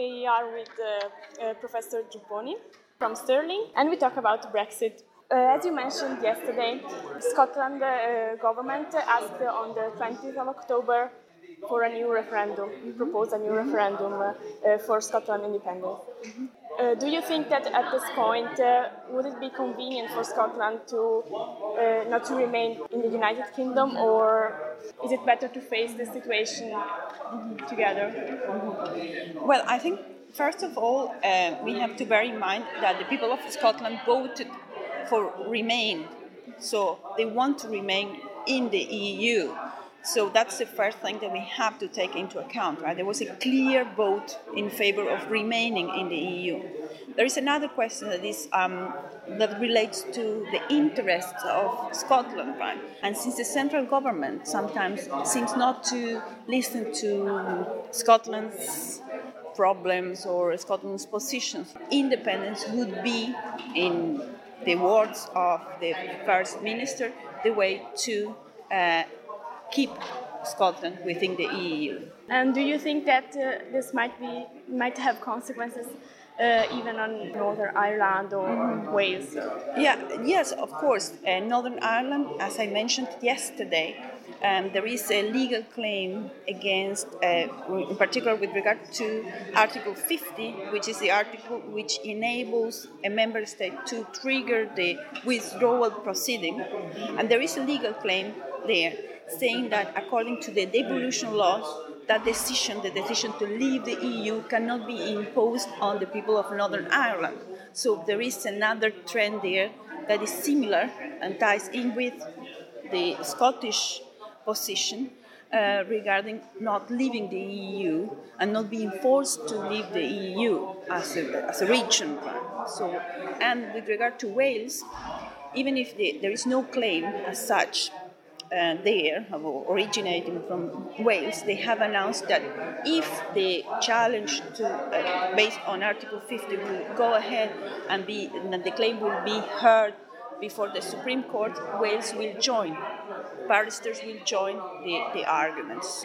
we are with uh, uh, Professor Giupponi from Stirling, and we talk about Brexit. Uh, as you mentioned yesterday, Scotland uh, government asked on the 20th of October for a new referendum, proposed a new referendum for Scotland independence. Uh, do you think that at this point uh, would it be convenient for Scotland to uh, not to remain in the United Kingdom, or is it better to face the situation together? Well, I think first of all uh, we have to bear in mind that the people of Scotland voted for remain, so they want to remain in the EU. So that's the first thing that we have to take into account, right? There was a clear vote in favor of remaining in the EU. There is another question that is um, that relates to the interests of Scotland, right? And since the central government sometimes seems not to listen to Scotland's problems or Scotland's positions, independence would be, in the words of the First Minister, the way to uh, keep Scotland within the EU. And do you think that uh, this might be might have consequences uh, even on Northern Ireland or mm-hmm. Wales? Yeah, yes, of course. Uh, Northern Ireland, as I mentioned yesterday, um, there is a legal claim against, uh, in particular with regard to Article 50, which is the article which enables a member state to trigger the withdrawal proceeding. And there is a legal claim there saying that according to the devolution laws, that decision, the decision to leave the EU, cannot be imposed on the people of Northern Ireland. So there is another trend there that is similar and ties in with the Scottish position uh, regarding not leaving the EU and not being forced to leave the EU as a, as a region. So, and with regard to Wales, even if the, there is no claim as such uh, there, originating from Wales, they have announced that if the challenge to, uh, based on Article 50 will go ahead and be, and the claim will be heard before the Supreme Court, Wales will join. Barristers will join the, the arguments.